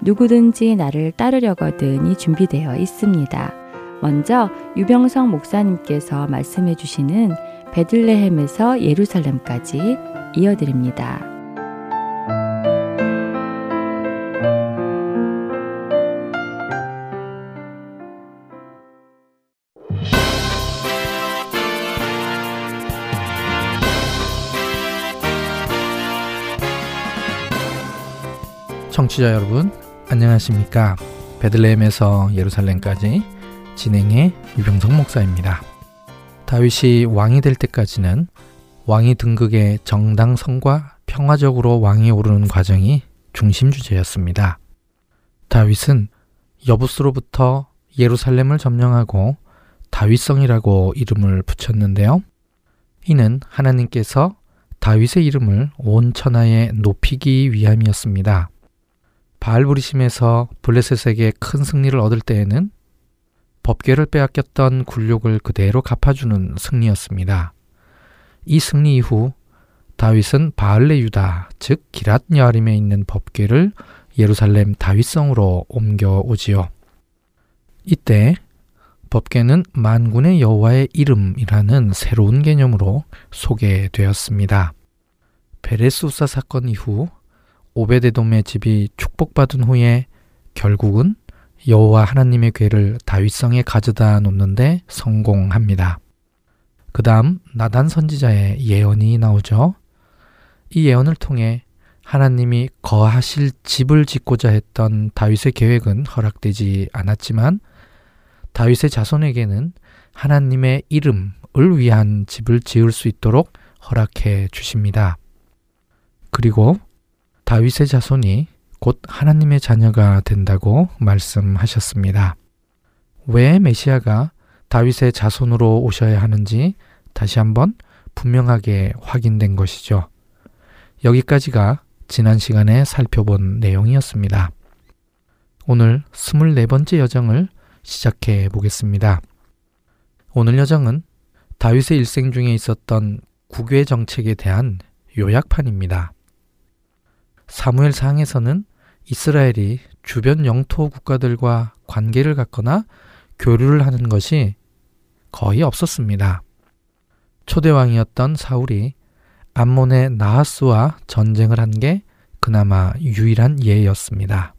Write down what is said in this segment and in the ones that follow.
누구든지 나를 따르려거든이 준비되어 있습니다. 먼저 유병성 목사님께서 말씀해 주시는 베들레헴에서 예루살렘까지 이어드립니다. 청취자 여러분, 안녕하십니까? 베들레헴에서 예루살렘까지 진행의 유병성 목사입니다. 다윗이 왕이 될 때까지는 왕이 등극의 정당성과 평화적으로 왕이 오르는 과정이 중심 주제였습니다. 다윗은 여부스로부터 예루살렘을 점령하고 다윗성이라고 이름을 붙였는데요. 이는 하나님께서 다윗의 이름을 온 천하에 높이기 위함이었습니다. 바알부리심에서 블레셋에게 큰 승리를 얻을 때에는 법궤를 빼앗겼던 굴욕을 그대로 갚아주는 승리였습니다. 이 승리 이후 다윗은 바알레 유다, 즉 기랏 여아림에 있는 법궤를 예루살렘 다윗성으로 옮겨오지요. 이때 법궤는 만군의 여호와의 이름이라는 새로운 개념으로 소개되었습니다. 베레스우사 사건 이후 오베데돔의 집이 축복받은 후에 결국은 여호와 하나님의 괴를 다윗성에 가져다 놓는데 성공합니다. 그 다음 나단 선지자의 예언이 나오죠. 이 예언을 통해 하나님이 거하실 집을 짓고자 했던 다윗의 계획은 허락되지 않았지만 다윗의 자손에게는 하나님의 이름을 위한 집을 지을 수 있도록 허락해 주십니다. 그리고 다윗의 자손이 곧 하나님의 자녀가 된다고 말씀하셨습니다. 왜 메시아가 다윗의 자손으로 오셔야 하는지 다시 한번 분명하게 확인된 것이죠. 여기까지가 지난 시간에 살펴본 내용이었습니다. 오늘 24번째 여정을 시작해 보겠습니다. 오늘 여정은 다윗의 일생 중에 있었던 국외 정책에 대한 요약판입니다. 사무엘 상에서는 이스라엘이 주변 영토 국가들과 관계를 갖거나 교류를 하는 것이 거의 없었습니다. 초대왕이었던 사울이 암몬의 나하스와 전쟁을 한 게 그나마 유일한 예였습니다.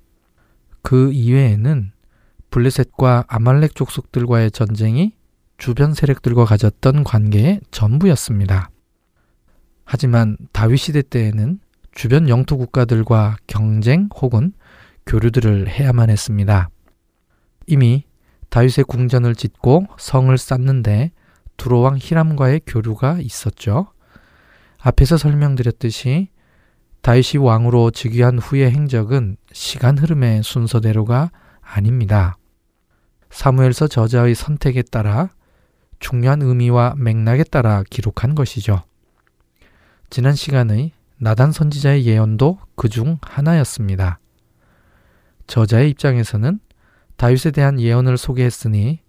그 이외에는 블레셋과 아말렉 족속들과의 전쟁이 주변 세력들과 가졌던 관계의 전부였습니다. 하지만 다윗 시대 때에는 주변 영토 국가들과 경쟁 혹은 교류들을 해야만 했습니다. 이미 다윗의 궁전을 짓고 성을 쌓는데 두로왕 히람과의 교류가 있었죠. 앞에서 설명드렸듯이 다윗이 왕으로 즉위한 후의 행적은 시간 흐름의 순서대로가 아닙니다. 사무엘서 저자의 선택에 따라 중요한 의미와 맥락에 따라 기록한 것이죠. 지난 시간의 나단 선지자의 예언도 그 중 하나였습니다. 저자의 입장에서는 다윗에 대한 예언을 소개했으니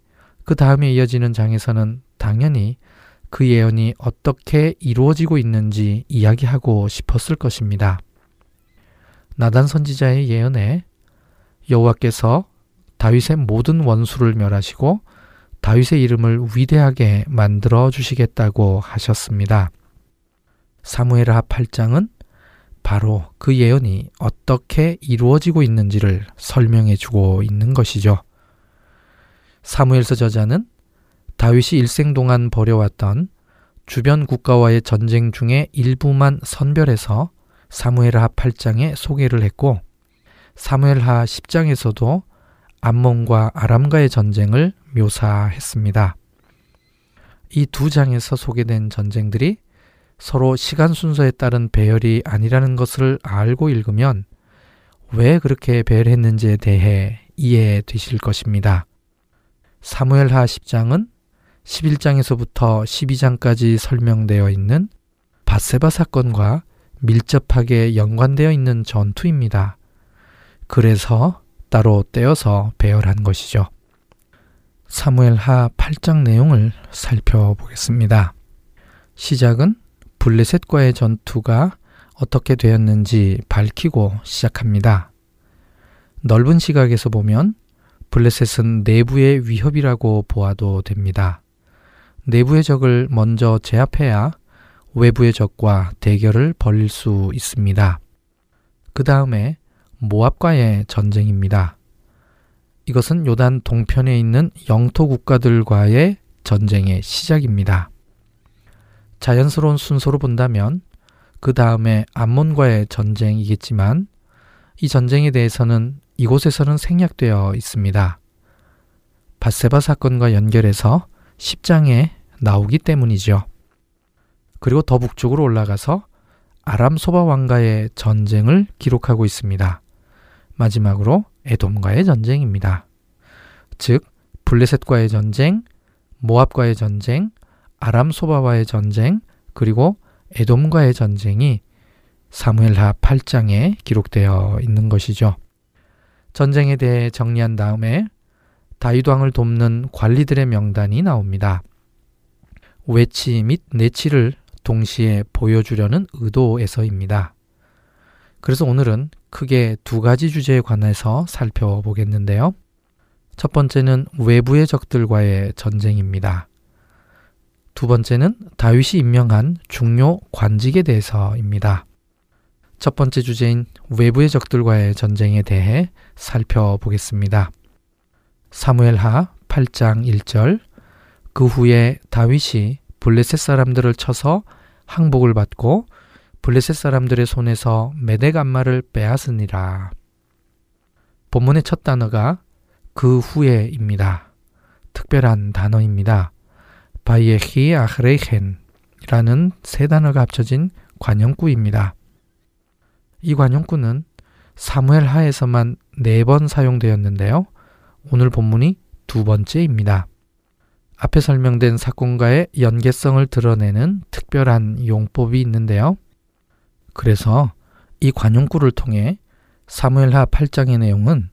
그 다음에 이어지는 장에서는 당연히 그 예언이 어떻게 이루어지고 있는지 이야기하고 싶었을 것입니다. 나단 선지자의 예언에 여호와께서 다윗의 모든 원수를 멸하시고 다윗의 이름을 위대하게 만들어 주시겠다고 하셨습니다. 사무엘하 8장은 바로 그 예언이 어떻게 이루어지고 있는지를 설명해 주고 있는 것이죠. 사무엘서 저자는 다윗이 일생 동안 벌여왔던 주변 국가와의 전쟁 중에 일부만 선별해서 사무엘하 8장에 소개를 했고 사무엘하 10장에서도 암몬과 아람과의 전쟁을 묘사했습니다. 이 두 장에서 소개된 전쟁들이 서로 시간 순서에 따른 배열이 아니라는 것을 알고 읽으면 왜 그렇게 배열했는지에 대해 이해되실 것입니다. 사무엘하 10장은 11장에서부터 12장까지 설명되어 있는 바세바 사건과 밀접하게 연관되어 있는 전투입니다. 그래서 따로 떼어서 배열한 것이죠. 사무엘 하 8장 내용을 살펴보겠습니다. 시작은 블레셋과의 전투가 어떻게 되었는지 밝히고 시작합니다. 넓은 시각에서 보면 블레셋은 내부의 위협이라고 보아도 됩니다. 내부의 적을 먼저 제압해야 외부의 적과 대결을 벌일 수 있습니다. 그 다음에 모압과의 전쟁입니다. 이것은 요단 동편에 있는 영토 국가들과의 전쟁의 시작입니다. 자연스러운 순서로 본다면 그 다음에 암몬과의 전쟁이겠지만 이 전쟁에 대해서는 이곳에서는 생략되어 있습니다. 바세바 사건과 연결해서 10장에 나오기 때문이죠. 그리고 더 북쪽으로 올라가서 아람 소바 왕가의 전쟁을 기록하고 있습니다. 마지막으로 에돔과의 전쟁입니다. 즉 블레셋과의 전쟁, 모압과의 전쟁, 아람 소바와의 전쟁, 그리고 에돔과의 전쟁이 사무엘하 8장에 기록되어 있는 것이죠. 전쟁에 대해 정리한 다음에 다윗 왕을 돕는 관리들의 명단이 나옵니다. 외치 및 내치를 동시에 보여주려는 의도에서입니다. 그래서 오늘은 크게 두 가지 주제에 관해서 살펴보겠는데요. 첫 번째는 외부의 적들과의 전쟁입니다. 두 번째는 다윗이 임명한 중요 관직에 대해서입니다. 첫 번째 주제인 외부의 적들과의 전쟁에 대해 살펴보겠습니다. 사무엘하 8장 1절 그 후에 다윗이 블레셋 사람들을 쳐서 항복을 받고 블레셋 사람들의 손에서 메덱 안마를 빼앗으니라. 본문의 첫 단어가 그 후에입니다. 특별한 단어입니다. 바이에히 아흐레이헨이라는 세 단어가 합쳐진 관용구입니다. 이 관용구는 사무엘 하에서만 네 번 사용되었는데요. 오늘 본문이 두 번째입니다. 앞에 설명된 사건과의 연계성을 드러내는 특별한 용법이 있는데요. 그래서 이 관용구를 통해 사무엘하 8장의 내용은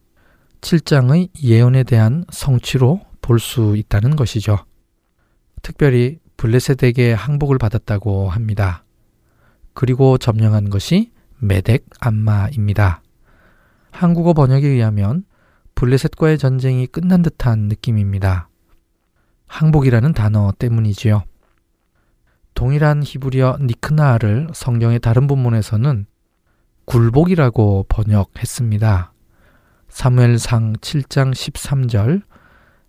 7장의 예언에 대한 성취로 볼 수 있다는 것이죠. 특별히 블레셋에게 항복을 받았다고 합니다. 그리고 점령한 것이 메덱 안마입니다. 한국어 번역에 의하면 블레셋과의 전쟁이 끝난 듯한 느낌입니다. 항복이라는 단어 때문이지요. 동일한 히브리어 니크나를 성경의 다른 본문에서는 굴복이라고 번역했습니다. 사무엘상 7장 13절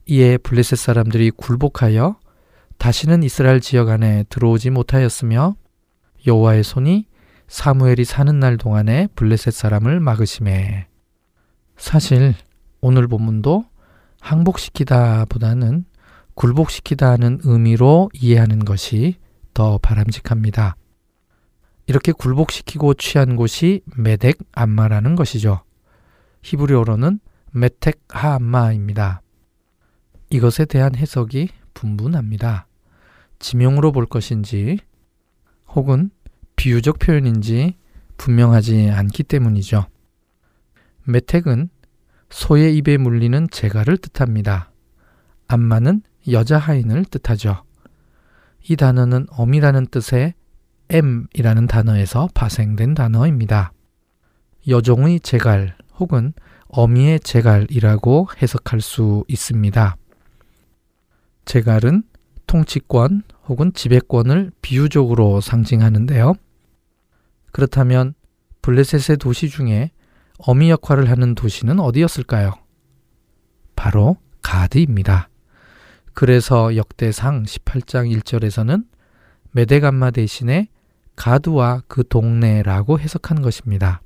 이에 블레셋 사람들이 굴복하여 다시는 이스라엘 지역 안에 들어오지 못하였으며 여호와의 손이 사무엘이 사는 날 동안에 블레셋 사람을 막으심에 사실 오늘 본문도 항복시키다 보다는 굴복시키다 하는 의미로 이해하는 것이 더 바람직합니다. 이렇게 굴복시키고 취한 곳이 메덱 안마라는 것이죠. 히브리어로는 메텍 하암마입니다. 이것에 대한 해석이 분분합니다. 지명으로 볼 것인지 혹은 비유적 표현인지 분명하지 않기 때문이죠. 메텍은 소의 입에 물리는 재갈을 뜻합니다. 암마는 여자 하인을 뜻하죠. 이 단어는 엄이라는 뜻의 M이라는 단어에서 파생된 단어입니다. 여종의 재갈 혹은 어미의 재갈이라고 해석할 수 있습니다. 재갈은 통치권 혹은 지배권을 비유적으로 상징하는데요. 그렇다면 블레셋의 도시 중에 어미 역할을 하는 도시는 어디였을까요? 바로 가드입니다. 그래서 역대상 18장 1절에서는 메데감마 대신에 가드와 그 동네라고 해석한 것입니다.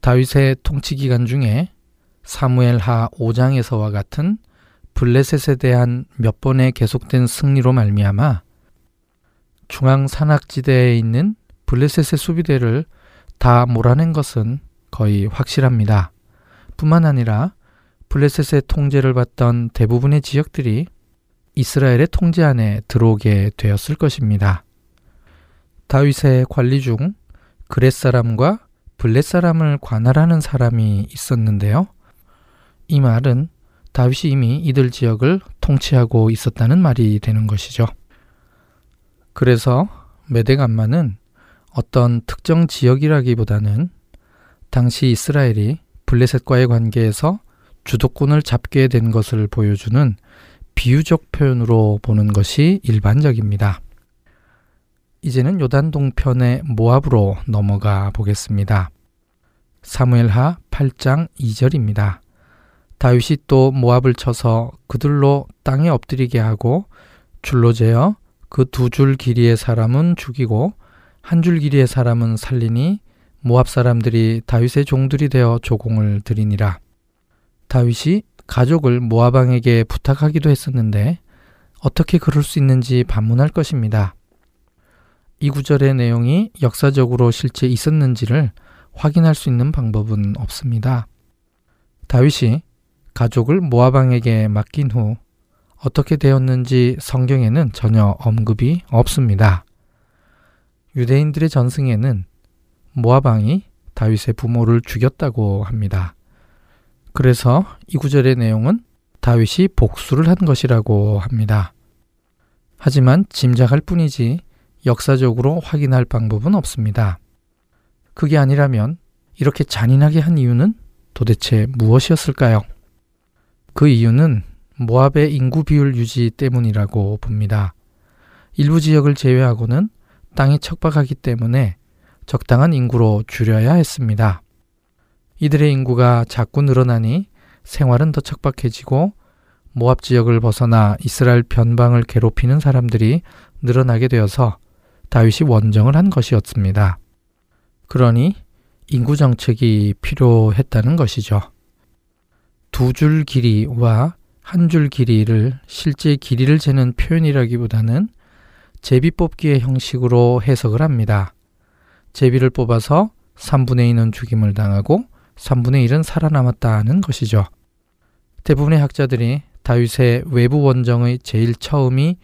다윗의 통치 기간 중에 사무엘하 5장에서와 같은 블레셋에 대한 몇 번의 계속된 승리로 말미암아 중앙 산악지대에 있는 블레셋의 수비대를 다 몰아낸 것은 거의 확실합니다. 뿐만 아니라 블레셋의 통제를 받던 대부분의 지역들이 이스라엘의 통제 안에 들어오게 되었을 것입니다. 다윗의 관리 중 그렛 사람과 블렛 사람을 관할하는 사람이 있었는데요. 이 말은 다윗이 이미 이들 지역을 통치하고 있었다는 말이 되는 것이죠. 그래서 메데감마는 어떤 특정 지역이라기보다는 당시 이스라엘이 블레셋과의 관계에서 주도권을 잡게 된 것을 보여주는 비유적 표현으로 보는 것이 일반적입니다. 이제는 요단 동편의 모압으로 넘어가 보겠습니다. 사무엘하 8장 2절입니다. 다윗이 또 모압을 쳐서 그들로 땅에 엎드리게 하고 줄로 재어 그 두 줄 길이의 사람은 죽이고 한 줄 길이의 사람은 살리니 모압 사람들이 다윗의 종들이 되어 조공을 드리니라. 다윗이 가족을 모압 왕에게 부탁하기도 했었는데 어떻게 그럴 수 있는지 반문할 것입니다. 이 구절의 내용이 역사적으로 실제 있었는지를 확인할 수 있는 방법은 없습니다. 다윗이 가족을 모압 왕에게 맡긴 후 어떻게 되었는지 성경에는 전혀 언급이 없습니다. 유대인들의 전승에는 모압 왕이 다윗의 부모를 죽였다고 합니다. 그래서 이 구절의 내용은 다윗이 복수를 한 것이라고 합니다. 하지만 짐작할 뿐이지 역사적으로 확인할 방법은 없습니다. 그게 아니라면 이렇게 잔인하게 한 이유는 도대체 무엇이었을까요? 그 이유는 모압의 인구 비율 유지 때문이라고 봅니다. 일부 지역을 제외하고는 땅이 척박하기 때문에 적당한 인구로 줄여야 했습니다. 이들의 인구가 자꾸 늘어나니 생활은 더 척박해지고 모압 지역을 벗어나 이스라엘 변방을 괴롭히는 사람들이 늘어나게 되어서 다윗이 원정을 한 것이었습니다. 그러니 인구 정책이 필요했다는 것이죠. 두 줄 길이와 한 줄 길이를 실제 길이를 재는 표현이라기보다는 제비 뽑기의 형식으로 해석을 합니다. 제비를 뽑아서 3분의 2는 죽임을 당하고 3분의 1은 살아남았다는 것이죠. 대부분의 학자들이 다윗의 외부 원정의 제일 처음이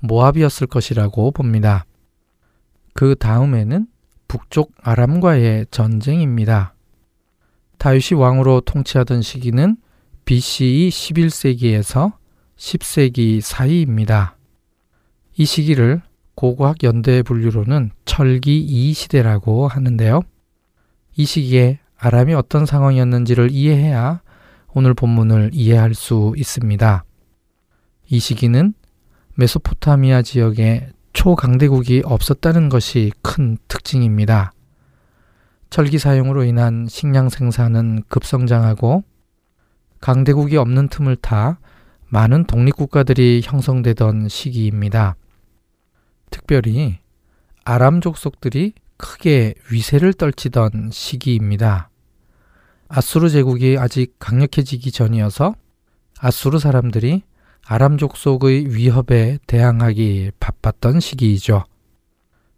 모압이었을 것이라고 봅니다. 그 다음에는 북쪽 아람과의 전쟁입니다. 다윗이 왕으로 통치하던 시기는 BCE 11세기에서 10세기 사이입니다. 이 시기를 고고학 연대 분류로는 철기 2 시대라고 하는데요. 이 시기에 아람이 어떤 상황이었는지를 이해해야 오늘 본문을 이해할 수 있습니다. 이 시기는 메소포타미아 지역에 초강대국이 없었다는 것이 큰 특징입니다. 철기 사용으로 인한 식량 생산은 급성장하고 강대국이 없는 틈을 타 많은 독립국가들이 형성되던 시기입니다. 특별히 아람 족 속들이 크게 위세를 떨치던 시기입니다. 아수르 제국이 아직 강력해지기 전이어서 아수르 사람들이 아람 족 속의 위협에 대항하기 바빴던 시기이죠.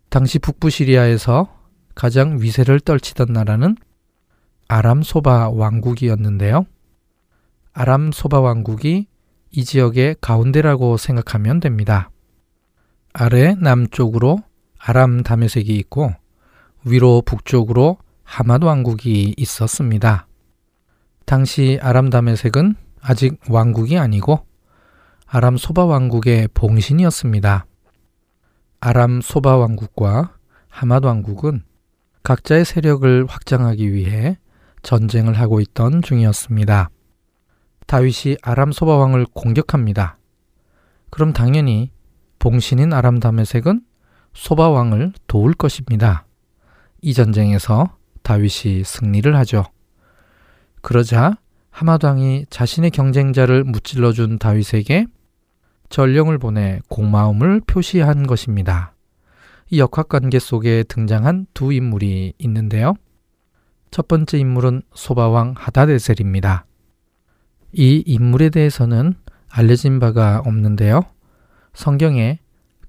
당시 북부 시리아에서 가장 위세를 떨치던 나라는 아람 소바 왕국이었는데요. 아람 소바 왕국이 이 지역의 가운데라고 생각하면 됩니다. 아래 남쪽으로 아람 다메색이 있고 위로 북쪽으로 하마드 왕국이 있었습니다. 당시 아람 다메색은 아직 왕국이 아니고 아람 소바 왕국의 봉신이었습니다. 아람 소바 왕국과 하마드 왕국은 각자의 세력을 확장하기 위해 전쟁을 하고 있던 중이었습니다. 다윗이 아람 소바 왕을 공격합니다. 그럼 당연히 봉신인 아람 다메색은 소바 왕을 도울 것입니다. 이 전쟁에서 다윗이 승리를 하죠. 그러자 하마드 왕이 자신의 경쟁자를 무찔러 준 다윗에게 전령을 보내 공마음을 표시한 것입니다. 이 역학관계 속에 등장한 두 인물이 있는데요. 첫 번째 인물은 소바왕 하다데셀입니다. 이 인물에 대해서는 알려진 바가 없는데요. 성경에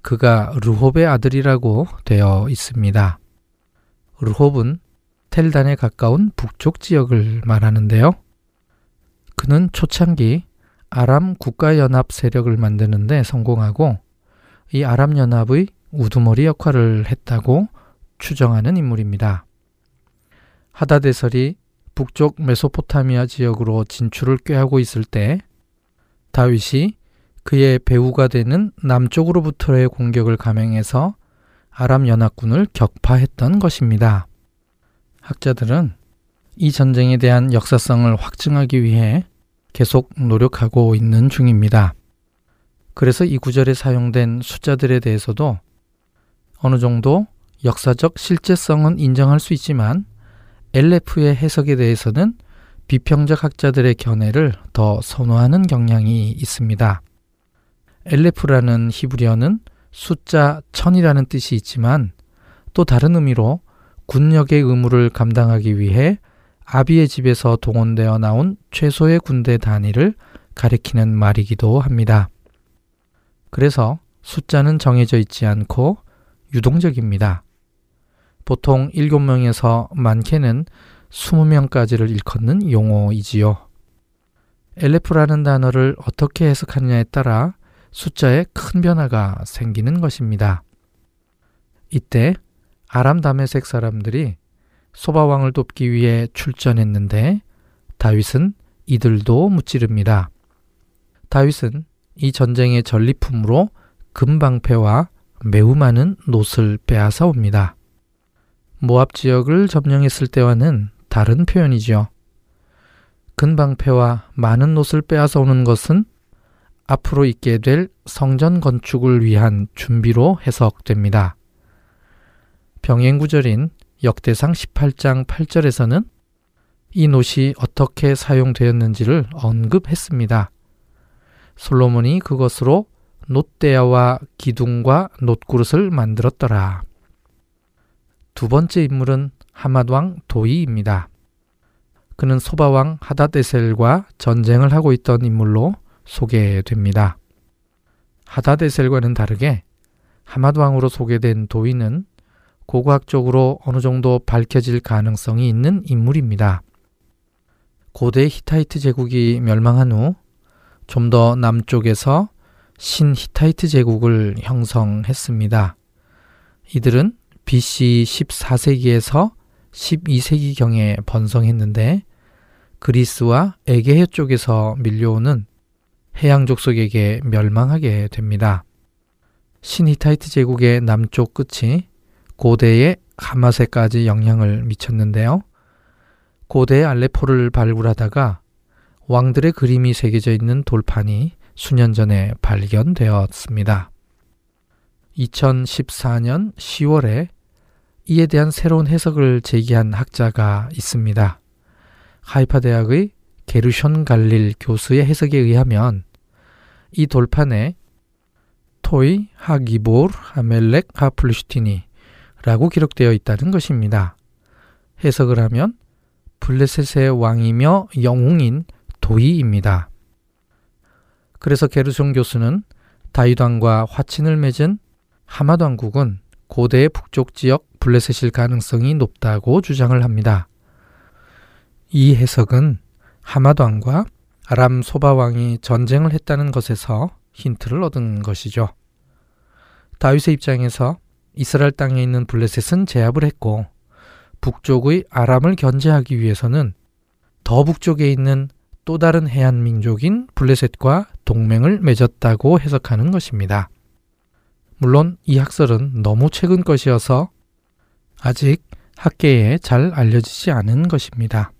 그가 르홉의 아들이라고 되어 있습니다. 르홉은 텔단에 가까운 북쪽 지역을 말하는데요. 그는 초창기 아람 국가연합 세력을 만드는데 성공하고 이 아람 연합의 우두머리 역할을 했다고 추정하는 인물입니다. 하다데설이 북쪽 메소포타미아 지역으로 진출을 꾀하고 있을 때 다윗이 그의 배후가 되는 남쪽으로부터의 공격을 감행해서 아람 연합군을 격파했던 것입니다. 학자들은 이 전쟁에 대한 역사성을 확증하기 위해 계속 노력하고 있는 중입니다. 그래서 이 구절에 사용된 숫자들에 대해서도 어느 정도 역사적 실제성은 인정할 수 있지만 LF의 해석에 대해서는 비평적 학자들의 견해를 더 선호하는 경향이 있습니다. LF라는 히브리어는 숫자 천이라는 뜻이 있지만 또 다른 의미로 군역의 의무를 감당하기 위해 아비의 집에서 동원되어 나온 최소의 군대 단위를 가리키는 말이기도 합니다. 그래서 숫자는 정해져 있지 않고 유동적입니다. 보통 7명에서 많게는 20명까지를 일컫는 용어이지요. 엘레프라는 단어를 어떻게 해석하느냐에 따라 숫자에 큰 변화가 생기는 것입니다. 이때 아람 다메색 사람들이 소바 왕을 돕기 위해 출전했는데 다윗은 이들도 무찌릅니다. 다윗은 이 전쟁의 전리품으로 금방패와 매우 많은 놋을 빼앗아 옵니다. 모압 지역을 점령했을 때와는 다른 표현이지요. 근방패와 많은 놋을 빼앗아 오는 것은 앞으로 있게 될 성전 건축을 위한 준비로 해석됩니다. 병행 구절인 역대상 18장 8절에서는 이 놋이 어떻게 사용되었는지를 언급했습니다. 솔로몬이 그것으로 놋대야와 기둥과 놋그릇을 만들었더라. 두 번째 인물은 하맛왕 도이입니다. 그는 소바왕 하다데셀과 전쟁을 하고 있던 인물로 소개됩니다. 하다데셀과는 다르게 하맛왕으로 소개된 도이는 고고학적으로 어느 정도 밝혀질 가능성이 있는 인물입니다. 고대 히타이트 제국이 멸망한 후 좀 더 남쪽에서 신 히타이트 제국을 형성했습니다. 이들은 BC 14세기에서 12세기경에 번성했는데 그리스와 에게해 쪽에서 밀려오는 해양 족속에게 멸망하게 됩니다. 신히타이트 제국의 남쪽 끝이 고대의 하맛에까지 영향을 미쳤는데요. 고대의 알레포를 발굴하다가 왕들의 그림이 새겨져 있는 돌판이 수년 전에 발견되었습니다. 2014년 10월에 이에 대한 새로운 해석을 제기한 학자가 있습니다. 하이파 대학의 게르션 갈릴 교수의 해석에 의하면 이 돌판에 토이 하기볼 하멜렉 하플루슈티니 라고 기록되어 있다는 것입니다. 해석을 하면 블레셋의 왕이며 영웅인 도이입니다. 그래서 게르손 교수는 다이왕과 화친을 맺은 하마도 왕국은 고대의 북쪽 지역 블레셋일 가능성이 높다고 주장을 합니다. 이 해석은 하마도 왕과 아람 소바 왕이 전쟁을 했다는 것에서 힌트를 얻은 것이죠. 다윗의 입장에서 이스라엘 땅에 있는 블레셋은 제압을 했고 북쪽의 아람을 견제하기 위해서는 더 북쪽에 있는 또 다른 해안 민족인 블레셋과 동맹을 맺었다고 해석하는 것입니다. 물론 이 학설은 너무 최근 것이어서 아직 학계에 잘 알려지지 않은 것입니다.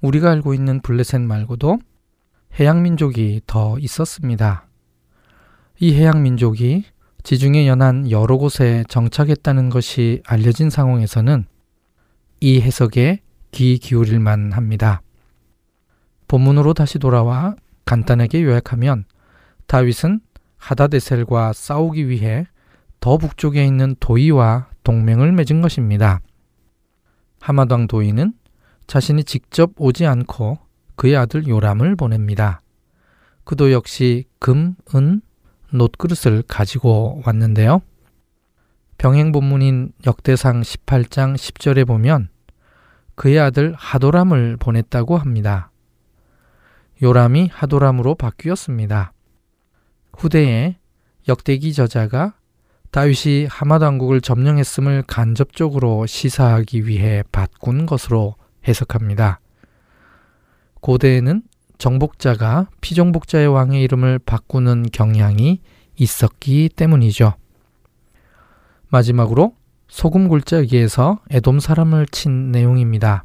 우리가 알고 있는 블레셋 말고도 해양 민족이 더 있었습니다. 이 해양 민족이 지중해 연안 여러 곳에 정착했다는 것이 알려진 상황에서는 이 해석에 귀 기울일 만 합니다. 본문으로 다시 돌아와 간단하게 요약하면 다윗은 하다데셀과 싸우기 위해 더 북쪽에 있는 도이와 동맹을 맺은 것입니다. 하마당 도이는 자신이 직접 오지 않고 그의 아들 요람을 보냅니다. 그도 역시 금, 은, 놋그릇을 가지고 왔는데요. 병행 본문인 역대상 18장 10절에 보면 그의 아들 하도람을 보냈다고 합니다. 요람이 하도람으로 바뀌었습니다. 후대에 역대기 저자가 다윗이 하마드 왕국을 점령했음을 간접적으로 시사하기 위해 바꾼 것으로 해석합니다. 고대에는 정복자가 피정복자의 왕의 이름을 바꾸는 경향이 있었기 때문이죠. 마지막으로 소금 굴짜기에서 에돔 사람을 친 내용입니다.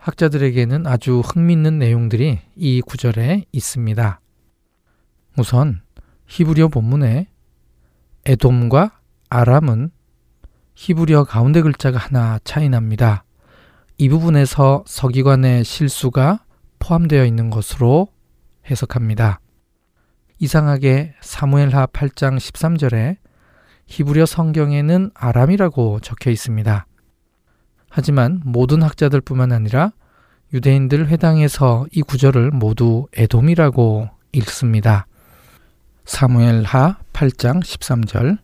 학자들에게는 아주 흥미있는 내용들이 이 구절에 있습니다. 우선 히브리어 본문에 에돔과 아람은 히브리어 가운데 글자가 하나 차이 납니다. 이 부분에서 서기관의 실수가 포함되어 있는 것으로 해석합니다. 이상하게 사무엘하 8장 13절에 히브리어 성경에는 아람이라고 적혀 있습니다. 하지만 모든 학자들뿐만 아니라 유대인들 회당에서 이 구절을 모두 에돔이라고 읽습니다. 사무엘하 8장 13절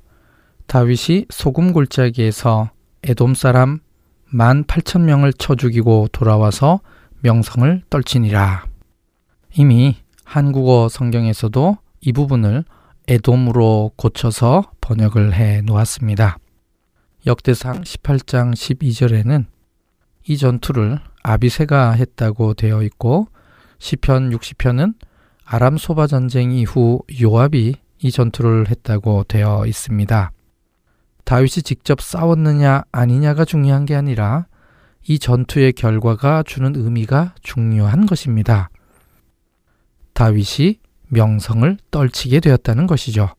다윗이 소금 골짜기에서 에돔 사람 만 8천 명을 쳐 죽이고 돌아와서 명성을 떨치니라. 이미 한국어 성경에서도 이 부분을 에돔으로 고쳐서 번역을 해 놓았습니다. 역대상 18장 12절에는 이 전투를 아비세가 했다고 되어 있고 시편 60편은 아람 소바 전쟁 이후 요압이 이 전투를 했다고 되어 있습니다. 다윗이 직접 싸웠느냐 아니냐가 중요한 게 아니라 이 전투의 결과가 주는 의미가 중요한 것입니다. 다윗이 명성을 떨치게 되었다는 것이죠.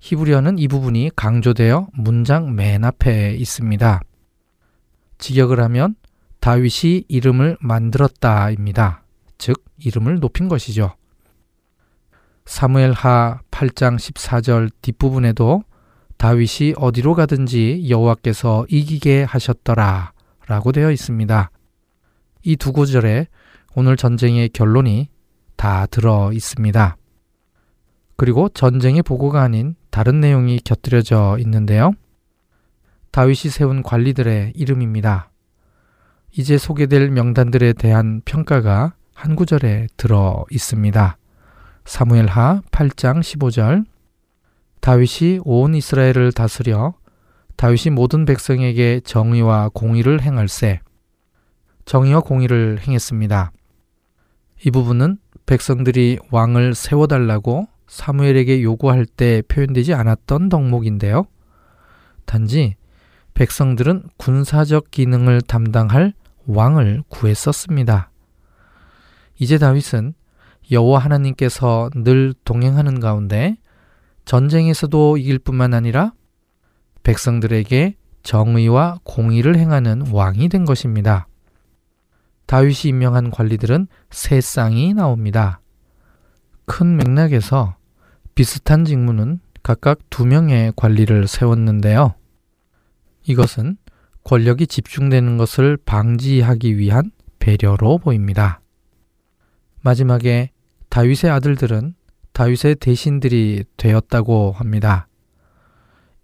히브리어는 이 부분이 강조되어 문장 맨 앞에 있습니다. 직역을 하면 다윗이 이름을 만들었다입니다. 즉, 이름을 높인 것이죠. 사무엘 하 8장 14절 뒷부분에도 다윗이 어디로 가든지 여호와께서 이기게 하셨더라 라고 되어 있습니다. 이 두 구절에 오늘 전쟁의 결론이 다 들어 있습니다. 그리고 전쟁의 보고가 아닌 다른 내용이 곁들여져 있는데요. 다윗이 세운 관리들의 이름입니다. 이제 소개될 명단들에 대한 평가가 한 구절에 들어 있습니다. 사무엘하 8장 15절 다윗이 온 이스라엘을 다스려 다윗이 모든 백성에게 정의와 공의를 행할세 정의와 공의를 행했습니다. 이 부분은 백성들이 왕을 세워달라고 사무엘에게 요구할 때 표현되지 않았던 덕목인데요. 단지 백성들은 군사적 기능을 담당할 왕을 구했었습니다. 이제 다윗은 여호와 하나님께서 늘 동행하는 가운데 전쟁에서도 이길 뿐만 아니라 백성들에게 정의와 공의를 행하는 왕이 된 것입니다. 다윗이 임명한 관리들은 세 쌍이 나옵니다. 큰 맥락에서 비슷한 직무는 각각 두 명의 관리를 세웠는데요. 이것은 권력이 집중되는 것을 방지하기 위한 배려로 보입니다. 마지막에 다윗의 아들들은 다윗의 대신들이 되었다고 합니다.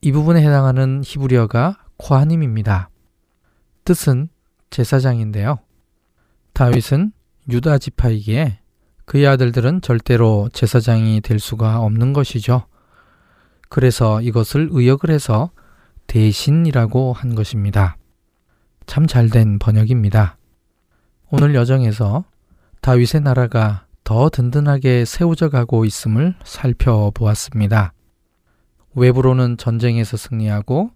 이 부분에 해당하는 히브리어가 코하님입니다. 뜻은 제사장인데요. 다윗은 유다 지파이기에 그의 아들들은 절대로 제사장이 될 수가 없는 것이죠. 그래서 이것을 의역을 해서 대신이라고 한 것입니다. 참 잘된 번역입니다. 오늘 여정에서 다윗의 나라가 더 든든하게 세워져 가고 있음을 살펴보았습니다. 외부로는 전쟁에서 승리하고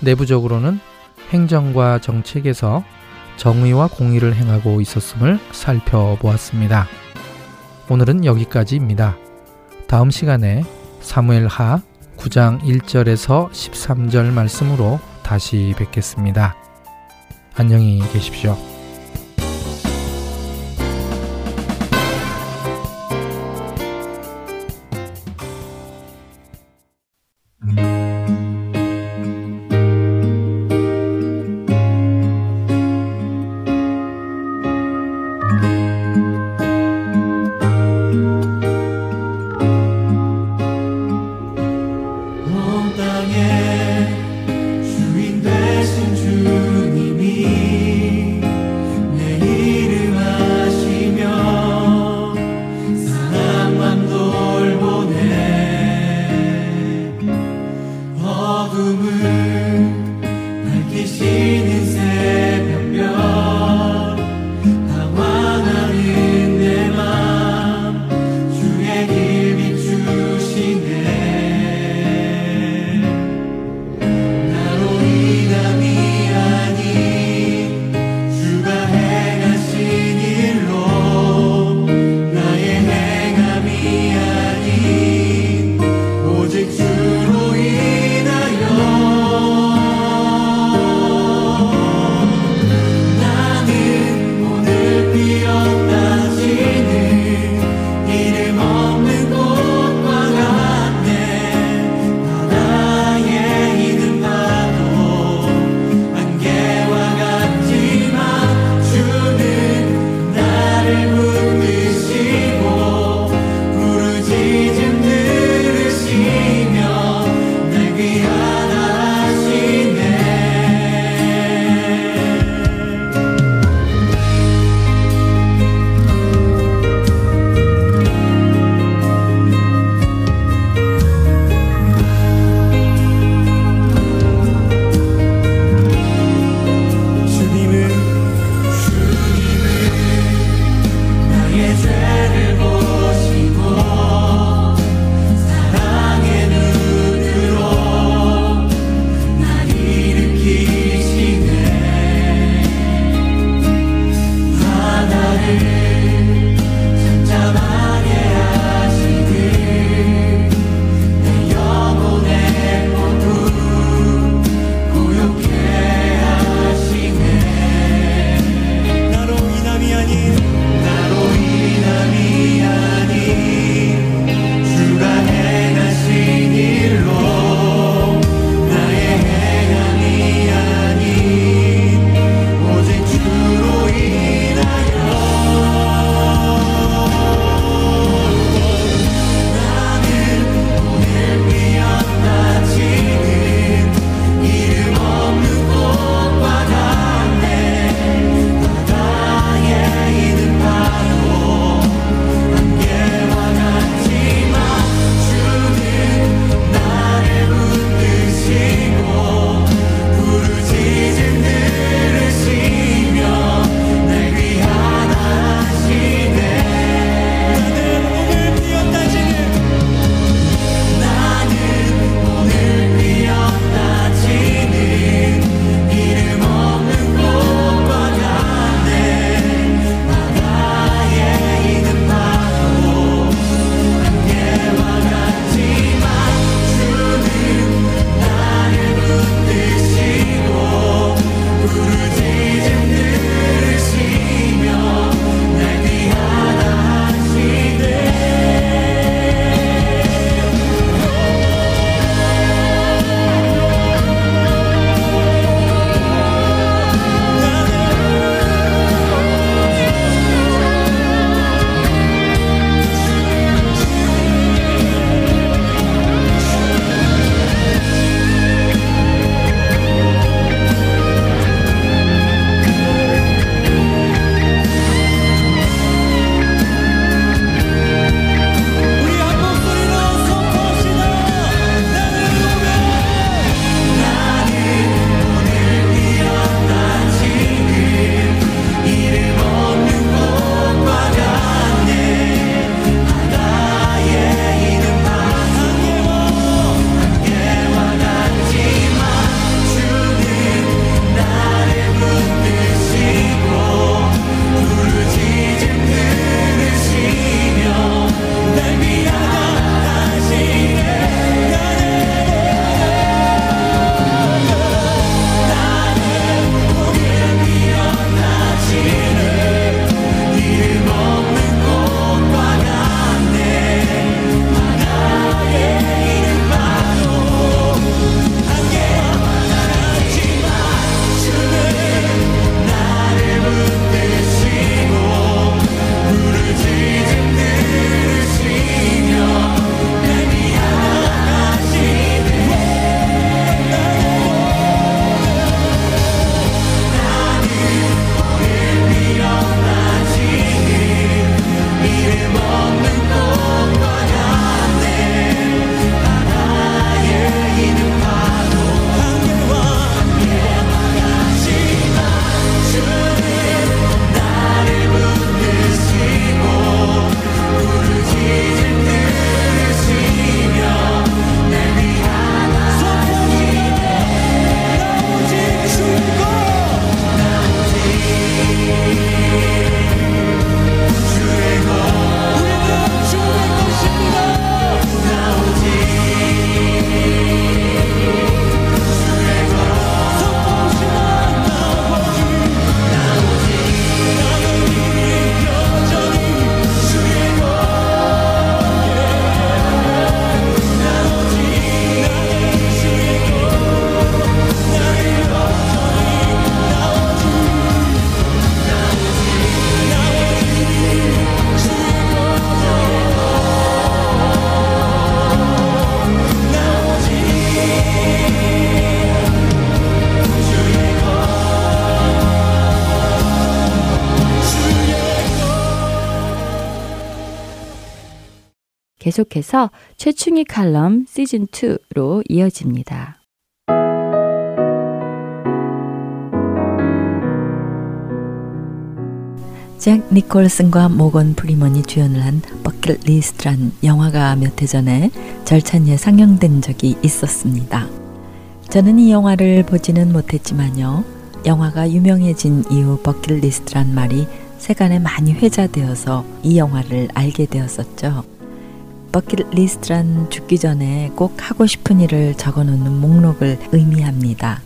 내부적으로는 행정과 정책에서 정의와 공의를 행하고 있었음을 살펴보았습니다. 오늘은 여기까지입니다. 다음 시간에 사무엘 하 9장 1절에서 13절 말씀으로 다시 뵙겠습니다. 안녕히 계십시오. 계속해서 최충희 칼럼 시즌2로 이어집니다. 잭 니콜슨과 모건 프리먼이 주연을 한 버킷리스트란 영화가 몇 해 전에 절찬리에 상영된 적이 있었습니다. 저는 이 영화를 보지는 못했지만요. 영화가 유명해진 이후 버킷리스트란 말이 세간에 많이 회자되어서 이 영화를 알게 되었었죠. 버킷리스트란 죽기 전에 꼭 하고 싶은 일을 적어 놓는 목록을 의미합니다.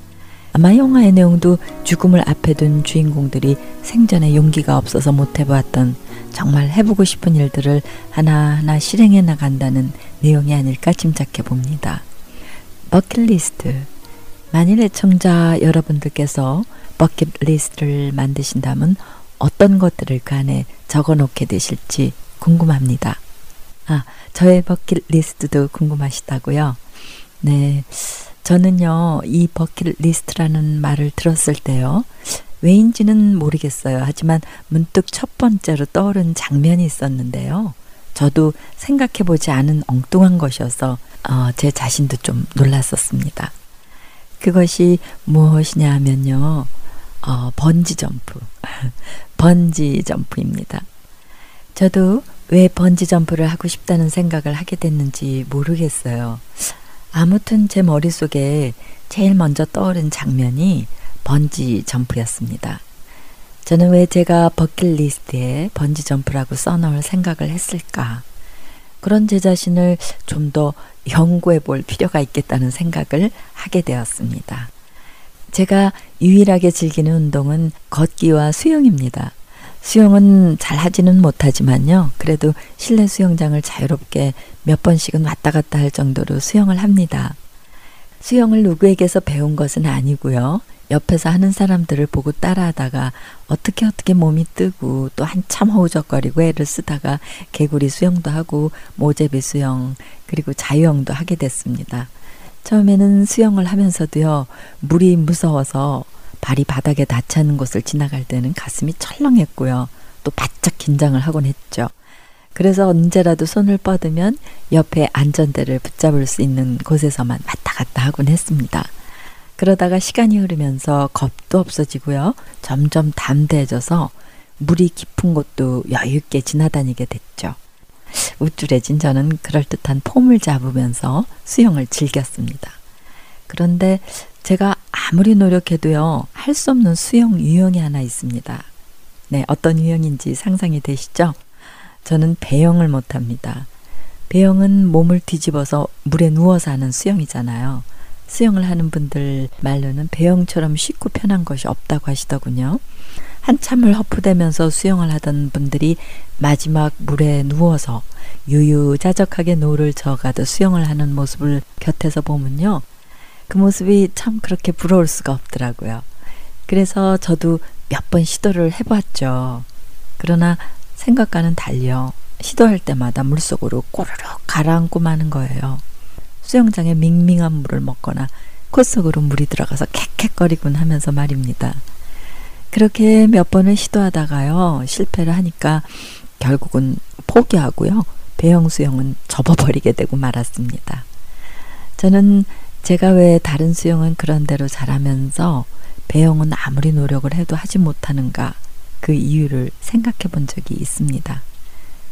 아마 영화의 내용도 죽음을 앞에 둔 주인공들이 생전에 용기가 없어서 못 해보았던 정말 해보고 싶은 일들을 하나하나 실행해 나간다는 내용이 아닐까 짐작해 봅니다. 버킷리스트. 만일 애청자 여러분들께서 버킷리스트를 만드신다면 어떤 것들을 그 안에 적어 놓게 되실지 궁금합니다. 아, 저의 버킷리스트도 궁금하시다고요? 네. 저는요, 이 버킷리스트라는 말을 들었을 때요, 왜인지는 모르겠어요. 하지만 문득 첫 번째로 떠오른 장면이 있었는데요. 저도 생각해 보지 않은 엉뚱한 것이어서 어, 제 자신도 좀 놀랐었습니다. 그것이 무엇이냐 하면요. 어, 번지 점프. 번지 점프입니다. 저도 왜 번지 점프를 하고 싶다는 생각을 하게 됐는지 모르겠어요. 아무튼 제 머릿속에 제일 먼저 떠오른 장면이 번지 점프였습니다. 저는 왜 제가 버킷리스트에 번지 점프라고 써놓을 생각을 했을까? 그런 제 자신을 좀 더 연구해 볼 필요가 있겠다는 생각을 하게 되었습니다. 제가 유일하게 즐기는 운동은 걷기와 수영입니다. 수영은 잘 하지는 못하지만요. 그래도 실내 수영장을 자유롭게 몇 번씩은 왔다 갔다 할 정도로 수영을 합니다. 수영을 누구에게서 배운 것은 아니고요. 옆에서 하는 사람들을 보고 따라하다가 어떻게 어떻게 몸이 뜨고 또 한참 허우적거리고 애를 쓰다가 개구리 수영도 하고 모제비 수영 그리고 자유형도 하게 됐습니다. 처음에는 수영을 하면서도요, 물이 무서워서 발이 바닥에 닿지 않는 곳을 지나갈 때는 가슴이 철렁했고요. 또 바짝 긴장을 하곤 했죠. 그래서 언제라도 손을 뻗으면 옆에 안전대를 붙잡을 수 있는 곳에서만 왔다 갔다 하곤 했습니다. 그러다가 시간이 흐르면서 겁도 없어지고요. 점점 담대해져서 물이 깊은 곳도 여유있게 지나다니게 됐죠. 우쭐해진 저는 그럴듯한 폼을 잡으면서 수영을 즐겼습니다. 그런데 제가 아무리 노력해도요, 할 수 없는 수영 유형이 하나 있습니다. 네, 어떤 유형인지 상상이 되시죠? 저는 배영을 못합니다. 배영은 몸을 뒤집어서 물에 누워서 하는 수영이잖아요. 수영을 하는 분들 말로는 배영처럼 쉽고 편한 것이 없다고 하시더군요. 한참을 허푸대면서 수영을 하던 분들이 마지막 물에 누워서 유유자적하게 노를 저어가듯 수영을 하는 모습을 곁에서 보면요. 그 모습이 참 그렇게 부러울 수가 없더라고요. 그래서 저도 몇 번 시도를 해봤죠. 그러나 생각과는 달리 시도할 때마다 물속으로 꼬르륵 가라앉고 마는 거예요. 수영장에 밍밍한 물을 먹거나 콧 속으로 물이 들어가서 캑캑거리곤 하면서 말입니다. 그렇게 몇 번을 시도하다가요, 실패를 하니까 결국은 포기하고요, 배영 수영은 접어버리게 되고 말았습니다. 저는 제가 왜 다른 수영은 그런 대로 잘하면서 배영은 아무리 노력을 해도 하지 못하는가 그 이유를 생각해 본 적이 있습니다.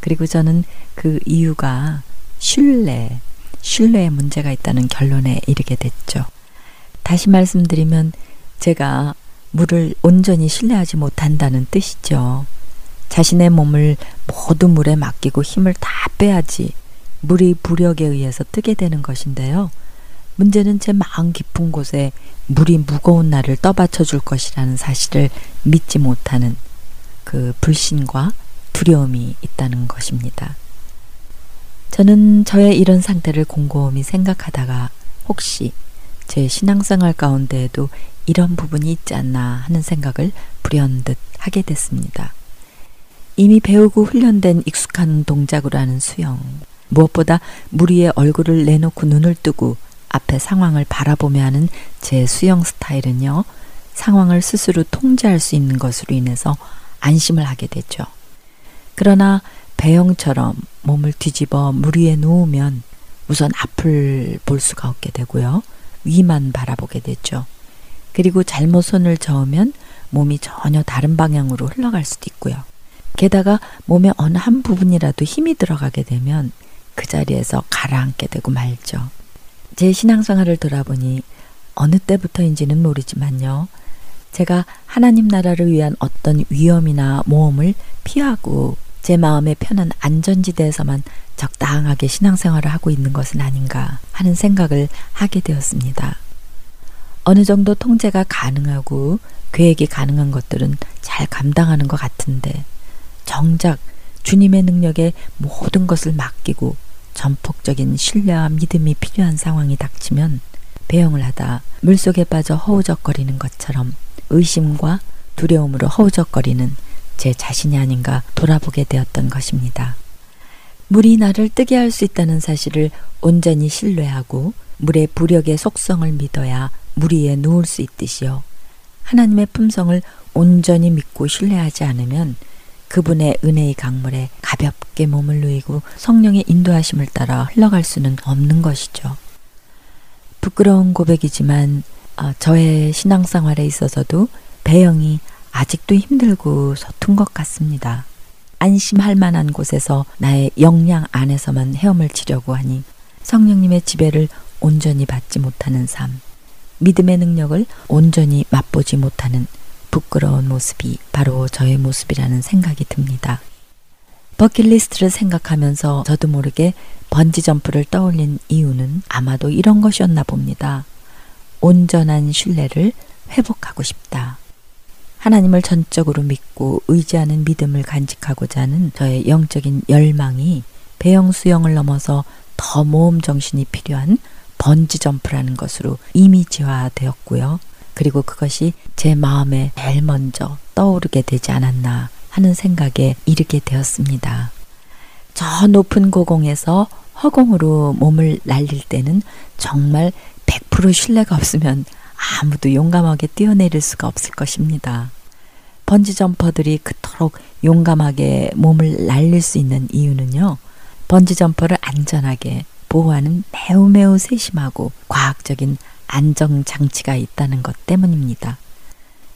그리고 저는 그 이유가 신뢰, 신뢰에 문제가 있다는 결론에 이르게 됐죠. 다시 말씀드리면 제가 물을 온전히 신뢰하지 못한다는 뜻이죠. 자신의 몸을 모두 물에 맡기고 힘을 다 빼야지 물이 부력에 의해서 뜨게 되는 것인데요. 문제는 제 마음 깊은 곳에 물이 무거운 나를 떠받쳐 줄 것이라는 사실을 믿지 못하는 그 불신과 두려움이 있다는 것입니다. 저는 저의 이런 상태를 곰곰이 생각하다가 혹시 제 신앙생활 가운데에도 이런 부분이 있지 않나 하는 생각을 불현듯 하게 됐습니다. 이미 배우고 훈련된 익숙한 동작으로 하는 수영. 무엇보다 물 위에 얼굴을 내놓고 눈을 뜨고 앞에 상황을 바라보며 하는 제 수영 스타일은요, 상황을 스스로 통제할 수 있는 것으로 인해서 안심을 하게 되죠. 그러나 배영처럼 몸을 뒤집어 물 위에 누우면 우선 앞을 볼 수가 없게 되고요. 위만 바라보게 되죠. 그리고 잘못 손을 저으면 몸이 전혀 다른 방향으로 흘러갈 수도 있고요. 게다가 몸의 어느 한 부분이라도 힘이 들어가게 되면 그 자리에서 가라앉게 되고 말죠. 제 신앙생활을 돌아보니 어느 때부터인지는 모르지만요. 제가 하나님 나라를 위한 어떤 위험이나 모험을 피하고 제 마음의 편한 안전지대에서만 적당하게 신앙생활을 하고 있는 것은 아닌가 하는 생각을 하게 되었습니다. 어느 정도 통제가 가능하고 계획이 가능한 것들은 잘 감당하는 것 같은데 정작 주님의 능력에 모든 것을 맡기고 전폭적인 신뢰와 믿음이 필요한 상황이 닥치면 배영을 하다 물속에 빠져 허우적거리는 것처럼 의심과 두려움으로 허우적거리는 제 자신이 아닌가 돌아보게 되었던 것입니다. 물이 나를 뜨게 할 수 있다는 사실을 온전히 신뢰하고 물의 부력의 속성을 믿어야 물 위에 누울 수 있듯이요. 하나님의 품성을 온전히 믿고 신뢰하지 않으면 그분의 은혜의 강물에 가볍게 몸을 누이고 성령의 인도하심을 따라 흘러갈 수는 없는 것이죠. 부끄러운 고백이지만 어, 저의 신앙생활에 있어서도 배영이 아직도 힘들고 서툰 것 같습니다. 안심할 만한 곳에서 나의 역량 안에서만 헤엄을 치려고 하니 성령님의 지배를 온전히 받지 못하는 삶, 믿음의 능력을 온전히 맛보지 못하는 부끄러운 모습이 바로 저의 모습이라는 생각이 듭니다. 버킷리스트를 생각하면서 저도 모르게 번지점프를 떠올린 이유는 아마도 이런 것이었나 봅니다. 온전한 신뢰를 회복하고 싶다. 하나님을 전적으로 믿고 의지하는 믿음을 간직하고자 하는 저의 영적인 열망이 배영 수영을 넘어서 더 모험 정신이 필요한 번지 점프라는 것으로 이미지화되었고요. 그리고 그것이 제 마음에 제일 먼저 떠오르게 되지 않았나 하는 생각에 이르게 되었습니다. 저 높은 고공에서 허공으로 몸을 날릴 때는 정말 100% 신뢰가 없으면 아무도 용감하게 뛰어내릴 수가 없을 것입니다. 번지점퍼들이 그토록 용감하게 몸을 날릴 수 있는 이유는요. 번지점퍼를 안전하게 보호하는 매우 매우 세심하고 과학적인 안정장치가 있다는 것 때문입니다.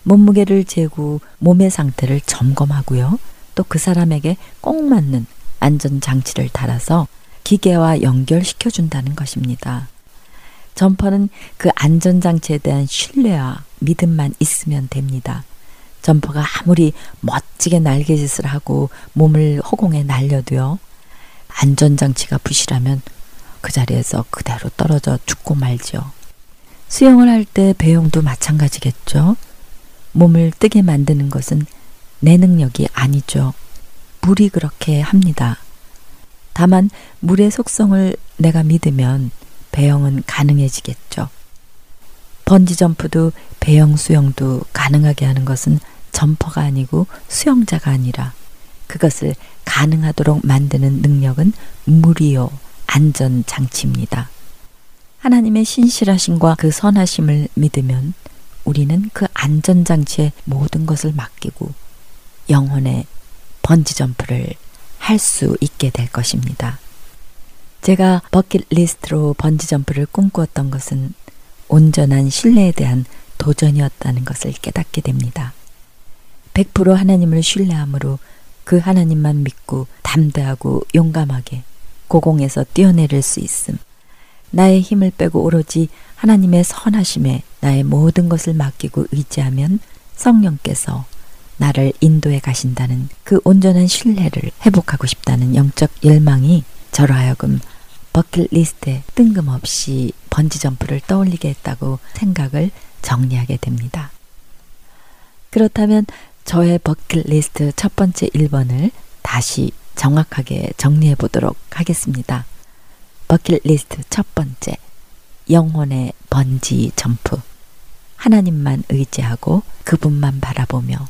몸무게를 재고 몸의 상태를 점검하고요. 또 그 사람에게 꼭 맞는 안전장치를 달아서 기계와 연결시켜 준다는 것입니다. 점퍼는 그 안전장치에 대한 신뢰와 믿음만 있으면 됩니다. 점퍼가 아무리 멋지게 날개짓을 하고 몸을 허공에 날려도요. 안전장치가 부실하면 그 자리에서 그대로 떨어져 죽고 말죠. 수영을 할 때 배영도 마찬가지겠죠. 몸을 뜨게 만드는 것은 내 능력이 아니죠. 물이 그렇게 합니다. 다만 물의 속성을 내가 믿으면 배영은 가능해지겠죠. 번지점프도 배영 수영도 가능하게 하는 것은 점퍼가 아니고 수영자가 아니라 그것을 가능하도록 만드는 능력은 물이요 안전장치입니다. 하나님의 신실하심과 그 선하심을 믿으면 우리는 그 안전장치에 모든 것을 맡기고 영혼의 번지점프를 할 수 있게 될 것입니다. 제가 버킷리스트로 번지점프를 꿈꾸었던 것은 온전한 신뢰에 대한 도전이었다는 것을 깨닫게 됩니다. 100% 하나님을 신뢰함으로 그 하나님만 믿고 담대하고 용감하게 고공에서 뛰어내릴 수 있음. 나의 힘을 빼고 오로지 하나님의 선하심에 나의 모든 것을 맡기고 의지하면 성령께서 나를 인도해 가신다는 그 온전한 신뢰를 회복하고 싶다는 영적 열망이 저로 하여금 버킷리스트에 뜬금없이 번지점프를 떠올리게 했다고 생각을 정리하게 됩니다. 그렇다면 저의 버킷리스트 첫 번째 1번을 다시 정확하게 정리해 보도록 하겠습니다. 버킷리스트 첫 번째. 영혼의 번지 점프. 하나님만 의지하고 그분만 바라보며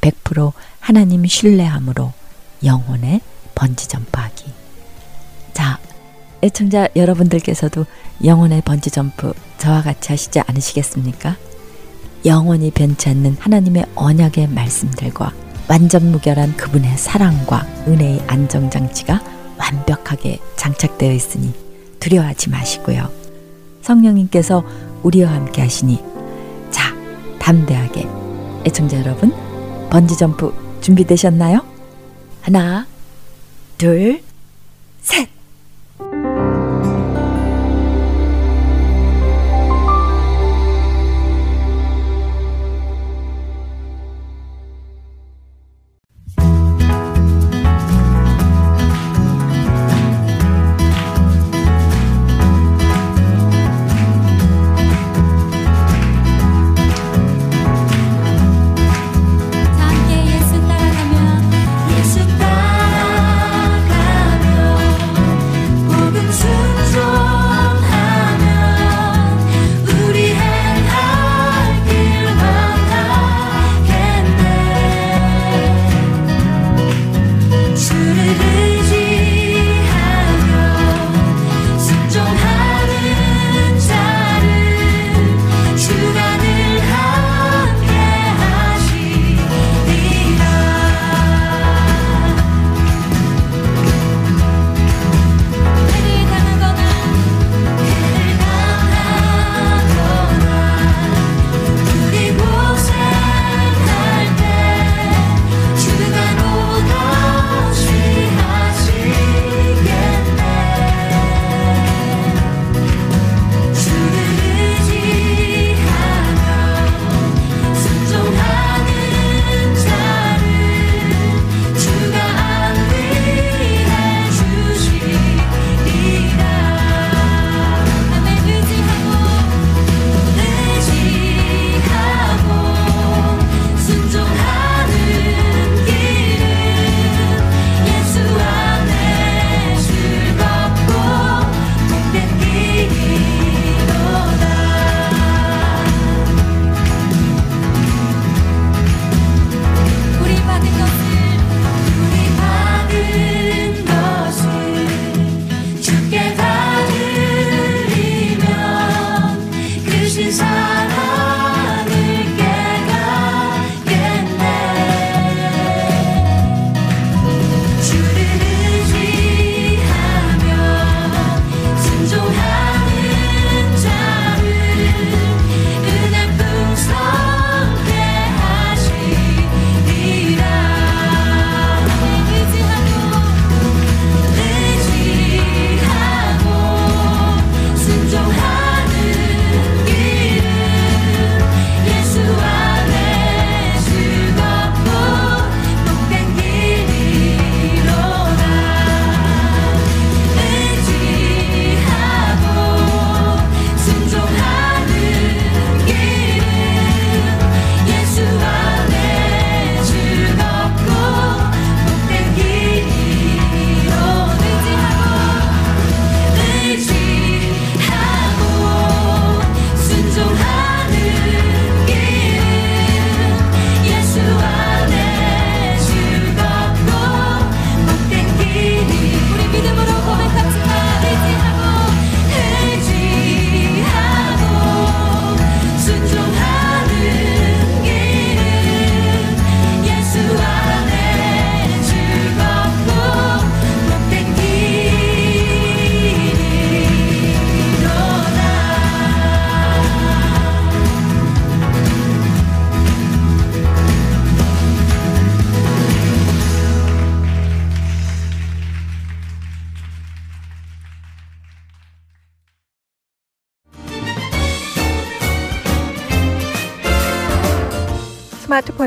100% 하나님 신뢰함으로 영혼의 번지 점프하기. 자, 애청자 여러분들께서도 영혼의 번지 점프 저와 같이 하시지 않으시겠습니까? 영원히 변치 않는 하나님의 언약의 말씀들과 완전 무결한 그분의 사랑과 은혜의 안정장치가 완벽하게 장착되어 있으니 두려워하지 마시고요. 성령님께서 우리와 함께 하시니 자, 담대하게 애청자 여러분 번지점프 준비되셨나요? 하나, 둘, 셋!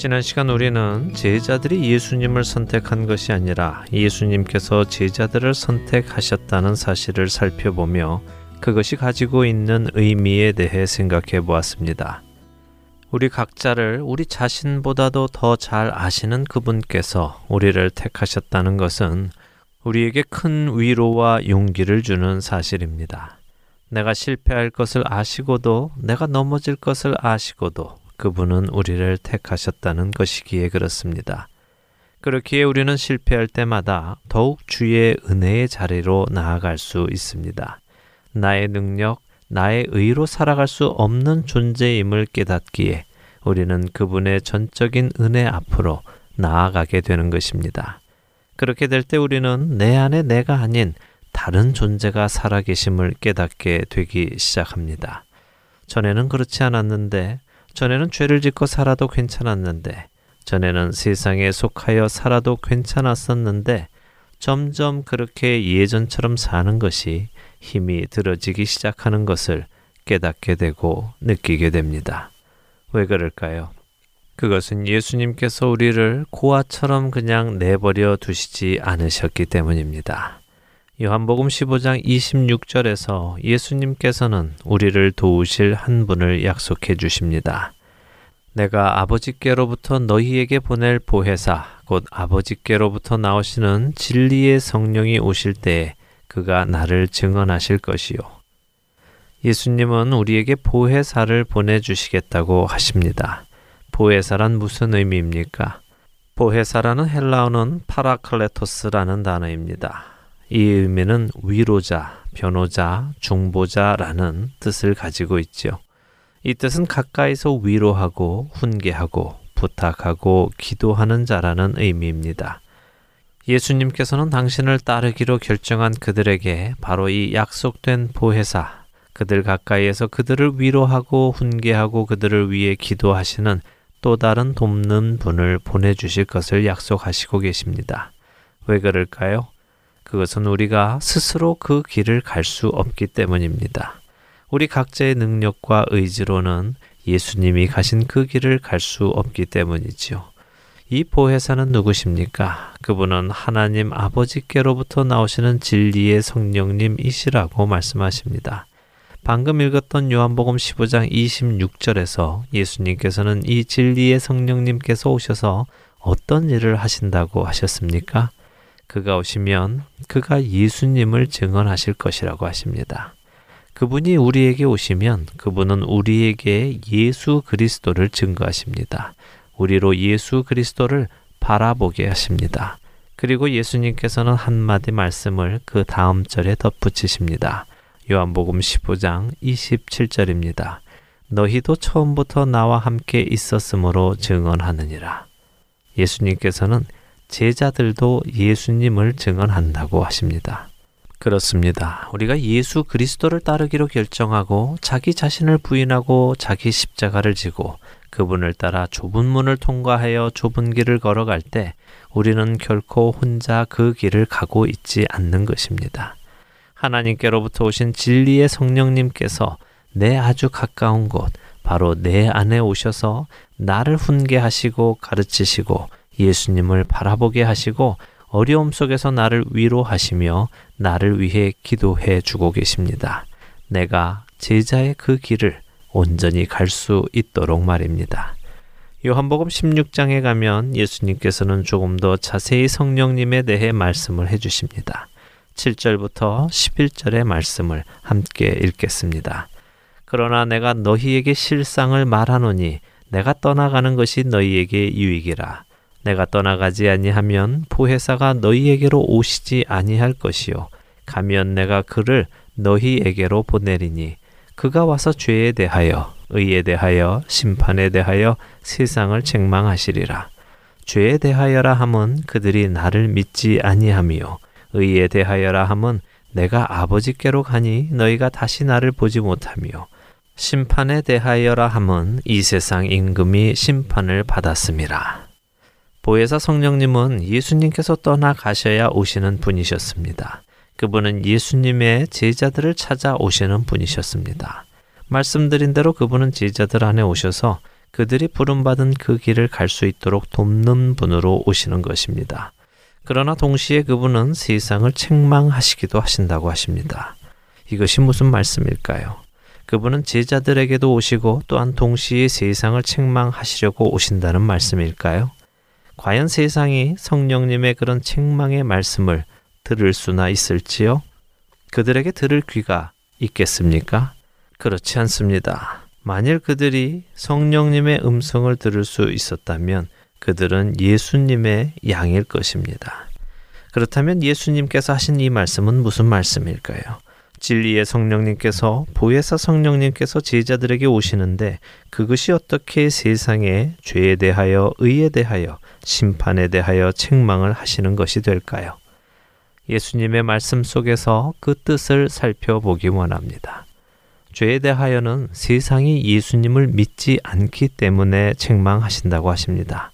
지난 시간 우리는 제자들이 예수님을 선택한 것이 아니라 예수님께서 제자들을 선택하셨다는 사실을 살펴보며 그것이 가지고 있는 의미에 대해 생각해 보았습니다. 우리 각자를 우리 자신보다도 더 잘 아시는 그분께서 우리를 택하셨다는 것은 우리에게 큰 위로와 용기를 주는 사실입니다. 내가 실패할 것을 아시고도 내가 넘어질 것을 아시고도 그분은 우리를 택하셨다는 것이기에 그렇습니다. 그렇기에 우리는 실패할 때마다 더욱 주의 은혜의 자리로 나아갈 수 있습니다. 나의 능력, 나의 의로 살아갈 수 없는 존재임을 깨닫기에 우리는 그분의 전적인 은혜 앞으로 나아가게 되는 것입니다. 그렇게 될 때 우리는 내 안에 내가 아닌 다른 존재가 살아계심을 깨닫게 되기 시작합니다. 전에는 그렇지 않았는데, 전에는 죄를 짓고 살아도 괜찮았는데, 전에는 세상에 속하여 살아도 괜찮았었는데, 점점 그렇게 예전처럼 사는 것이 힘이 들어지기 시작하는 것을 깨닫게 되고 느끼게 됩니다. 왜 그럴까요? 그것은 예수님께서 우리를 고아처럼 그냥 내버려 두시지 않으셨기 때문입니다. 요한복음 15장 26절에서 예수님께서는 우리를 도우실 한 분을 약속해 주십니다. 내가 아버지께로부터 너희에게 보낼 보혜사 곧 아버지께로부터 나오시는 진리의 성령이 오실 때에 그가 나를 증언하실 것이요 예수님은 우리에게 보혜사를 보내 주시겠다고 하십니다. 보혜사란 무슨 의미입니까? 보혜사라는 헬라어는 파라클레토스라는 단어입니다. 이 의미는 위로자, 변호자, 중보자라는 뜻을 가지고 있죠. 이 뜻은 가까이서 위로하고 훈계하고 부탁하고 기도하는 자라는 의미입니다. 예수님께서는 당신을 따르기로 결정한 그들에게 바로 이 약속된 보혜사, 그들 가까이에서 그들을 위로하고 훈계하고 그들을 위해 기도하시는 또 다른 돕는 분을 보내주실 것을 약속하시고 계십니다. 왜 그럴까요? 그것은 우리가 스스로 그 길을 갈 수 없기 때문입니다. 우리 각자의 능력과 의지로는 예수님이 가신 그 길을 갈 수 없기 때문이지요. 이 보혜사는 누구십니까? 그분은 하나님 아버지께로부터 나오시는 진리의 성령님이시라고 말씀하십니다. 방금 읽었던 요한복음 15장 26절에서 예수님께서는 이 진리의 성령님께서 오셔서 어떤 일을 하신다고 하셨습니까? 그가 오시면 그가 예수님을 증언하실 것이라고 하십니다. 그분이 우리에게 오시면 그분은 우리에게 예수 그리스도를 증거하십니다. 우리로 예수 그리스도를 바라보게 하십니다. 그리고 예수님께서는 한마디 말씀을 그 다음 절에 덧붙이십니다. 요한복음 15장 27절입니다. 너희도 처음부터 나와 함께 있었으므로 증언하느니라. 예수님께서는 제자들도 예수님을 증언한다고 하십니다. 그렇습니다. 우리가 예수 그리스도를 따르기로 결정하고 자기 자신을 부인하고 자기 십자가를 지고 그분을 따라 좁은 문을 통과하여 좁은 길을 걸어갈 때 우리는 결코 혼자 그 길을 가고 있지 않는 것입니다. 하나님께로부터 오신 진리의 성령님께서 내 아주 가까운 곳, 바로 내 안에 오셔서 나를 훈계하시고 가르치시고 예수님을 바라보게 하시고 어려움 속에서 나를 위로하시며 나를 위해 기도해 주고 계십니다. 내가 제자의 그 길을 온전히 갈 수 있도록 말입니다. 요한복음 16장에 가면 예수님께서는 조금 더 자세히 성령님에 대해 말씀을 해 주십니다. 7절부터 11절의 말씀을 함께 읽겠습니다. 그러나 내가 너희에게 실상을 말하노니 내가 떠나가는 것이 너희에게 유익이라. 내가 떠나가지 아니하면 보혜사가 너희에게로 오시지 아니할 것이요 가면 내가 그를 너희에게로 보내리니 그가 와서 죄에 대하여 의에 대하여 심판에 대하여 세상을 책망하시리라. 죄에 대하여라 함은 그들이 나를 믿지 아니하며 의에 대하여라 함은 내가 아버지께로 가니 너희가 다시 나를 보지 못하며 심판에 대하여라 함은 이 세상 임금이 심판을 받았음이라. 보혜사 성령님은 예수님께서 떠나가셔야 오시는 분이셨습니다. 그분은 예수님의 제자들을 찾아 오시는 분이셨습니다. 말씀드린 대로 그분은 제자들 안에 오셔서 그들이 부름받은 그 길을 갈 수 있도록 돕는 분으로 오시는 것입니다. 그러나 동시에 그분은 세상을 책망하시기도 하신다고 하십니다. 이것이 무슨 말씀일까요? 그분은 제자들에게도 오시고 또한 동시에 세상을 책망하시려고 오신다는 말씀일까요? 과연 세상이 성령님의 그런 책망의 말씀을 들을 수나 있을지요? 그들에게 들을 귀가 있겠습니까? 그렇지 않습니다. 만일 그들이 성령님의 음성을 들을 수 있었다면 그들은 예수님의 양일 것입니다. 그렇다면 예수님께서 하신 이 말씀은 무슨 말씀일까요? 진리의 성령님께서 보혜사 성령님께서 제자들에게 오시는데 그것이 어떻게 세상의 죄에 대하여 의에 대하여 심판에 대하여 책망을 하시는 것이 될까요? 예수님의 말씀 속에서 그 뜻을 살펴보기 원합니다. 죄에 대하여는 세상이 예수님을 믿지 않기 때문에 책망하신다고 하십니다.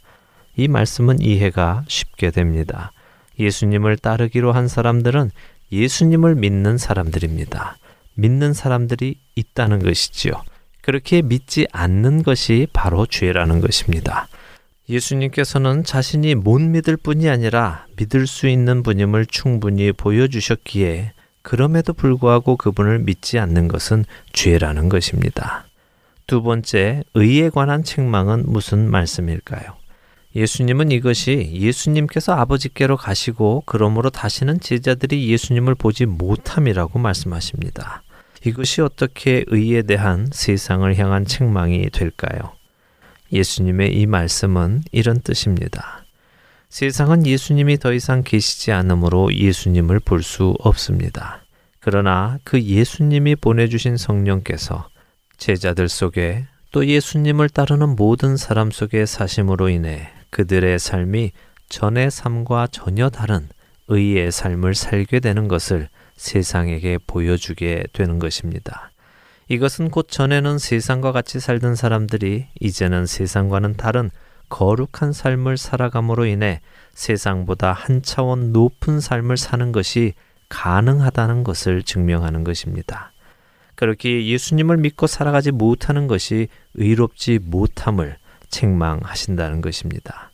이 말씀은 이해가 쉽게 됩니다. 예수님을 따르기로 한 사람들은 예수님을 믿는 사람들입니다. 믿는 사람들이 있다는 것이지요. 그렇게 믿지 않는 것이 바로 죄라는 것입니다. 예수님께서는 자신이 못 믿을 뿐이 아니라 믿을 수 있는 분임을 충분히 보여주셨기에 그럼에도 불구하고 그분을 믿지 않는 것은 죄라는 것입니다. 두 번째, 의에 관한 책망은 무슨 말씀일까요? 예수님은 이것이 예수님께서 아버지께로 가시고 그러므로 다시는 제자들이 예수님을 보지 못함이라고 말씀하십니다. 이것이 어떻게 의에 대한 세상을 향한 책망이 될까요? 예수님의 이 말씀은 이런 뜻입니다. 세상은 예수님이 더 이상 계시지 않으므로 예수님을 볼 수 없습니다. 그러나 그 예수님이 보내주신 성령께서 제자들 속에 또 예수님을 따르는 모든 사람 속에 사심으로 인해 그들의 삶이 전의 삶과 전혀 다른 의의 삶을 살게 되는 것을 세상에게 보여주게 되는 것입니다. 이것은 곧 전에는 세상과 같이 살던 사람들이 이제는 세상과는 다른 거룩한 삶을 살아감으로 인해 세상보다 한 차원 높은 삶을 사는 것이 가능하다는 것을 증명하는 것입니다. 그렇게 예수님을 믿고 살아가지 못하는 것이 의롭지 못함을 책망하신다는 것입니다.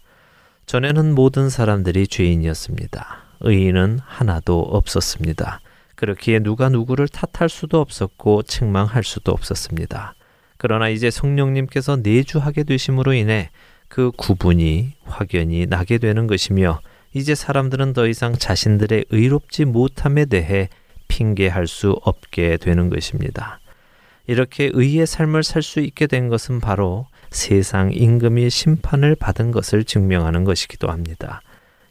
전에는 모든 사람들이 죄인이었습니다. 의인은 하나도 없었습니다. 그렇기에 누가 누구를 탓할 수도 없었고 책망할 수도 없었습니다. 그러나 이제 성령님께서 내주하게 되심으로 인해 그 구분이 확연히 나게 되는 것이며 이제 사람들은 더 이상 자신들의 의롭지 못함에 대해 핑계할 수 없게 되는 것입니다. 이렇게 의의 삶을 살 수 있게 된 것은 바로 세상 임금이 심판을 받은 것을 증명하는 것이기도 합니다.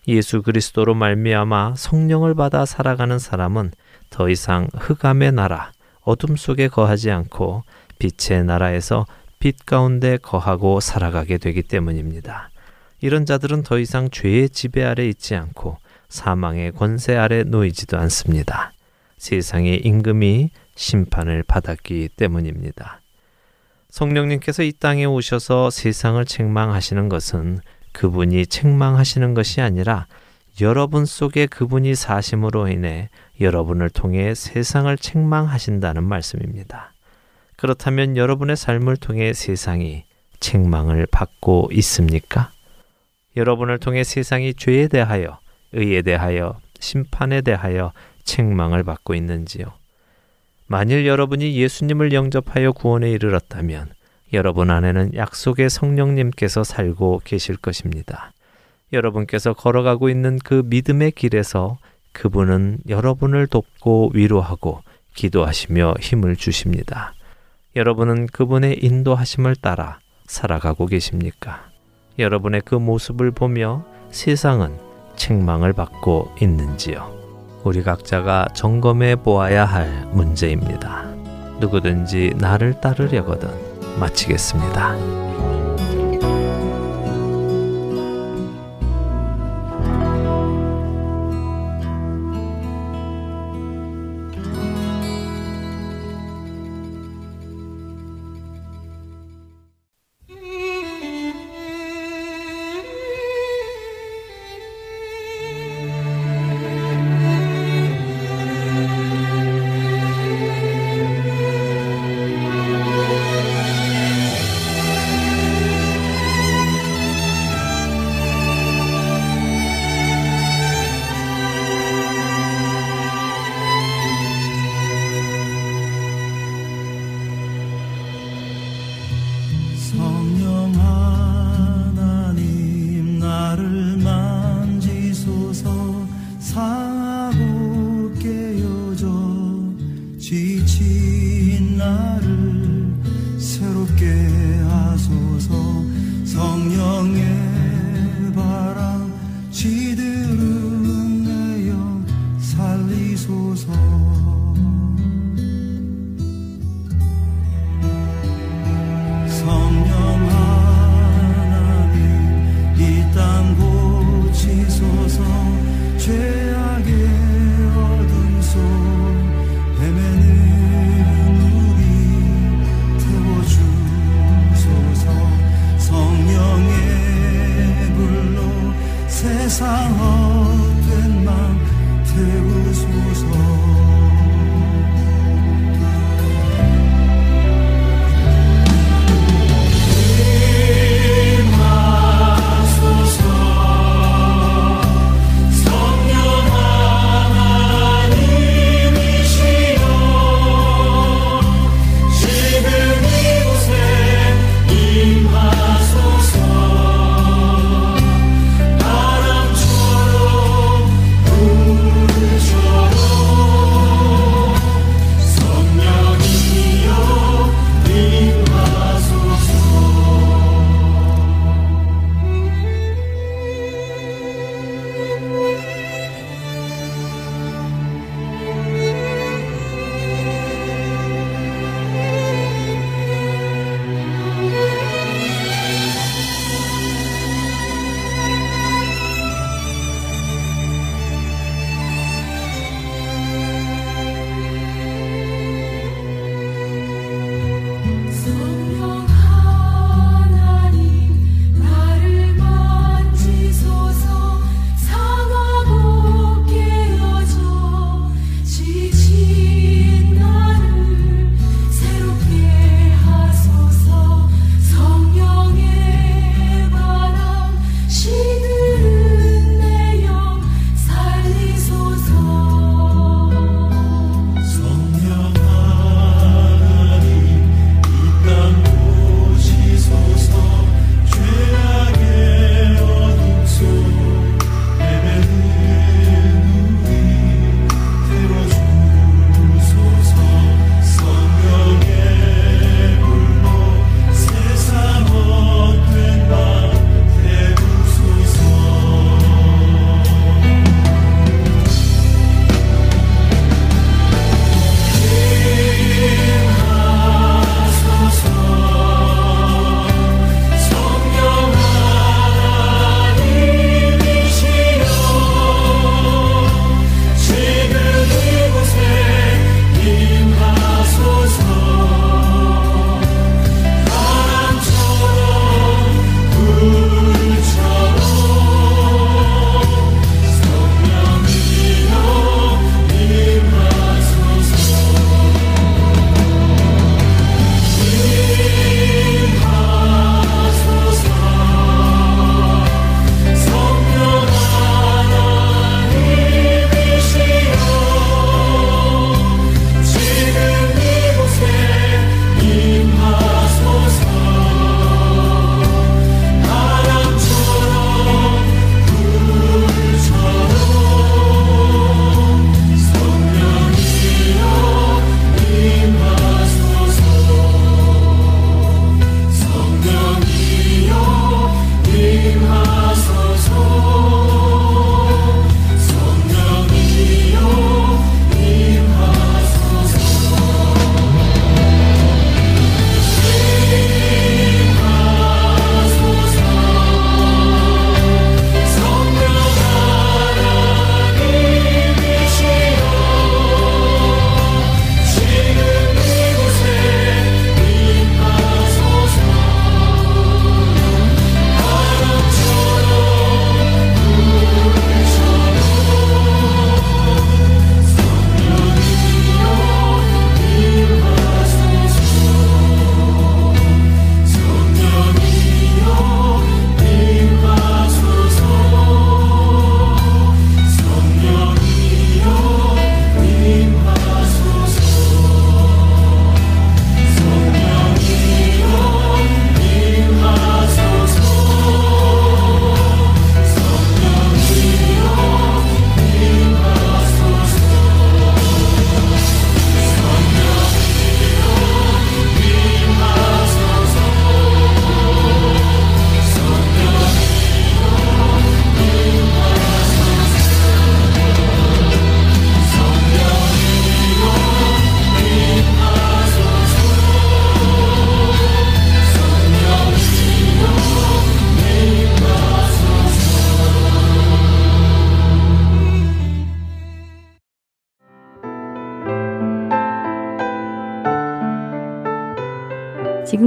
예수 그리스도로 말미암아 성령을 받아 살아가는 사람은 더 이상 흑암의 나라, 어둠 속에 거하지 않고 빛의 나라에서 빛 가운데 거하고 살아가게 되기 때문입니다. 이런 자들은 더 이상 죄의 지배 아래 있지 않고 사망의 권세 아래 놓이지도 않습니다. 세상의 임금이 심판을 받았기 때문입니다. 성령님께서 이 땅에 오셔서 세상을 책망하시는 것은 그분이 책망하시는 것이 아니라 여러분 속에 그분이 사심으로 인해 여러분을 통해 세상을 책망하신다는 말씀입니다. 그렇다면 여러분의 삶을 통해 세상이 책망을 받고 있습니까? 여러분을 통해 세상이 죄에 대하여, 의에 대하여, 심판에 대하여 책망을 받고 있는지요? 만일 여러분이 예수님을 영접하여 구원에 이르렀다면 여러분 안에는 약속의 성령님께서 살고 계실 것입니다. 여러분께서 걸어가고 있는 그 믿음의 길에서 그분은 여러분을 돕고 위로하고 기도하시며 힘을 주십니다. 여러분은 그분의 인도하심을 따라 살아가고 계십니까? 여러분의 그 모습을 보며 세상은 책망을 받고 있는지요? 우리 각자가 점검해 보아야 할 문제입니다. 누구든지 나를 따르려거든 마치겠습니다.